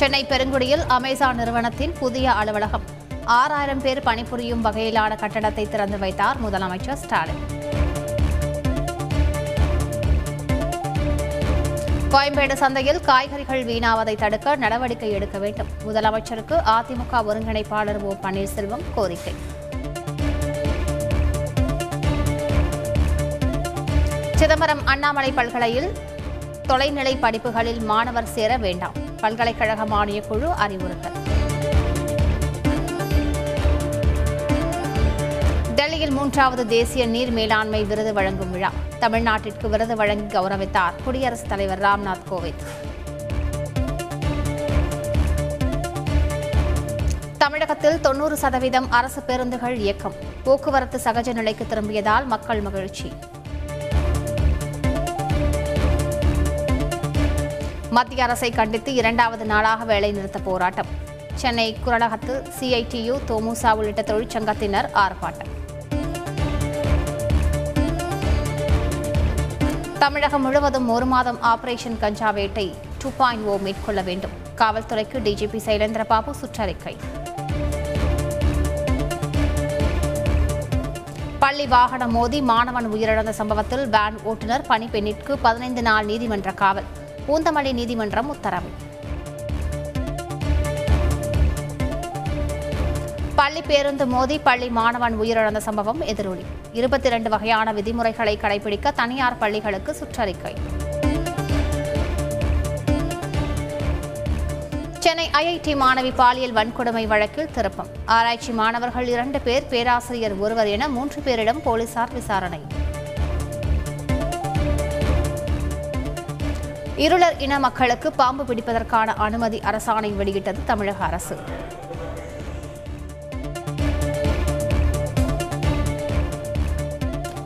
Chennai பெருங்குடியில் Amazon நிறுவனத்தின் புதிய அலுவலகம். ஆறாயிரம் பேர் பணிபுரியும் வகையிலான கட்டடத்தை திறந்து வைத்தார் முதலமைச்சர் ஸ்டாலின். கோயம்பேடு சந்தையில் காய்கறிகள் வீணாவதை தடுக்க நடவடிக்கை எடுக்க வேண்டும். முதலமைச்சருக்கு அதிமுக ஒருங்கிணைப்பாளர் ஓ பன்னீர்செல்வம் கோரிக்கை. சிதம்பரம் அண்ணாமலை பல்கலையில் தொலைநிலை படிப்புகளில் மாணவர் சேர வேண்டாம். பல்கலைக்கழக மானியக் குழு அறிவுறுத்தல். டெல்லியில் மூன்றாவது தேசிய நீர் மேலாண்மை விருது வழங்கும் விழா. தமிழ்நாட்டிற்கு விருது வழங்கி கௌரவித்தார் குடியரசுத் தலைவர் ராம்நாத் கோவிந்த். தமிழகத்தில் தொன்னூறு சதவீதம் அரசு பேருந்துகள் இயக்கம். போக்குவரத்து சகஜ நிலைக்கு திரும்பியதால் மக்கள் மகிழ்ச்சி. மத்திய அரசை கண்டித்து இரண்டாவது நாளாக வேலைநிறுத்த போராட்டம். சென்னை குரலகத்து சிஐடியு தோமுசா உள்ளிட்ட தொழிற்சங்கத்தினர் ஆர்ப்பாட்டம். தமிழகம் முழுவதும் ஒரு மாதம் ஆபரேஷன் கஞ்சா வேட்டை டூ பாயிண்ட் ஓ மேற்கொள்ள வேண்டும். காவல்துறைக்கு டிஜிபி சைலேந்திரபாபு சுற்றறிக்கை. பள்ளி வாகனம் மோதி மாணவன் உயிரிழந்த சம்பவத்தில் வேன் ஓட்டுநர் பணிப்பெண்ணிற்கு பதினைந்து நாள் நீதிமன்ற காவல். பூந்தமல்லி நீதிமன்றம் உத்தரவு. பள்ளி பேருந்து மோதி பள்ளி மாணவன் உயிரிழந்த சம்பவம் எதிரொலி. இருபத்தி இரண்டு வகையான விதிமுறைகளை கடைபிடிக்க தனியார் பள்ளிகளுக்கு சுற்றறிக்கை. சென்னை ஐஐடி மாணவி பாலியல் வன்கொடுமை வழக்கில் திருப்பம். ஆராய்ச்சி மாணவர்கள் இரண்டு பேர் பேராசிரியர் ஒருவர் என மூன்று பேரிடம் போலீசார் விசாரணை. இருளர் இன மக்களுக்கு பாம்பு பிடிப்பதற்கான அனுமதி அரசாணை வெளியிட்டது தமிழக அரசு.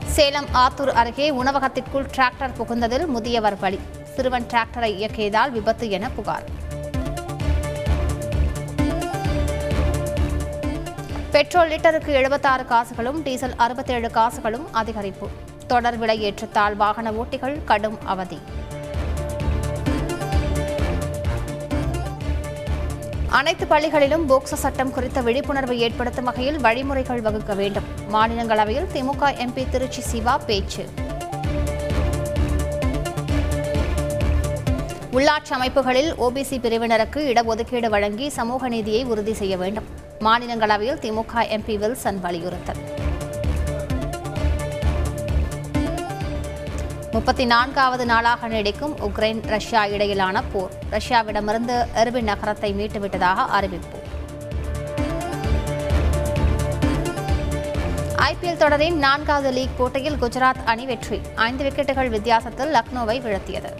சேலம் ஆத்தூர் அருகே உணவகத்திற்குள் டிராக்டர் புகுந்ததில் முதியவர் பலி. சிறுவன் டிராக்டரை இயக்கியதால் விபத்து என புகார். பெட்ரோல் லிட்டருக்கு எழுபத்தாறு காசுகளும் டீசல் அறுபத்தேழு காசுகளும் அதிகரிப்பு. தொடர் விலை ஏற்றத்தால் வாகன ஓட்டிகள் கடும் அவதி. அனைத்து பள்ளிகளிலும் போக்சோ சட்டம் குறித்த விழிப்புணர்வை ஏற்படுத்தும் வகையில் வழிமுறைகள் வகுக்க வேண்டும். மாநிலங்களவையில் திமுக எம்பி திருச்சி சிவா பேச்சு. உள்ளாட்சி அமைப்புகளில் ஓபிசி பிரிவினருக்கு இடஒதுக்கீடு வழங்கி சமூக நீதியை உறுதி செய்ய வேண்டும். மாநிலங்களவையில் திமுக எம்பி வில்சன் வலியுறுத்தல். முப்பத்தி நான்காவது நாளாக நீடிக்கும் உக்ரைன் ரஷ்யா இடையிலான போர். ரஷ்யாவிடமிருந்து எர்பின் நகரத்தை மீட்டுவிட்டதாக அறிவிப்பு. ஐபிஎல் தொடரின் நான்காவது லீக் போட்டியில் குஜராத் அணி வெற்றி. ஐந்து விக்கெட்டுகள் வித்தியாசத்தில் லக்னோவை வீழ்த்தியது.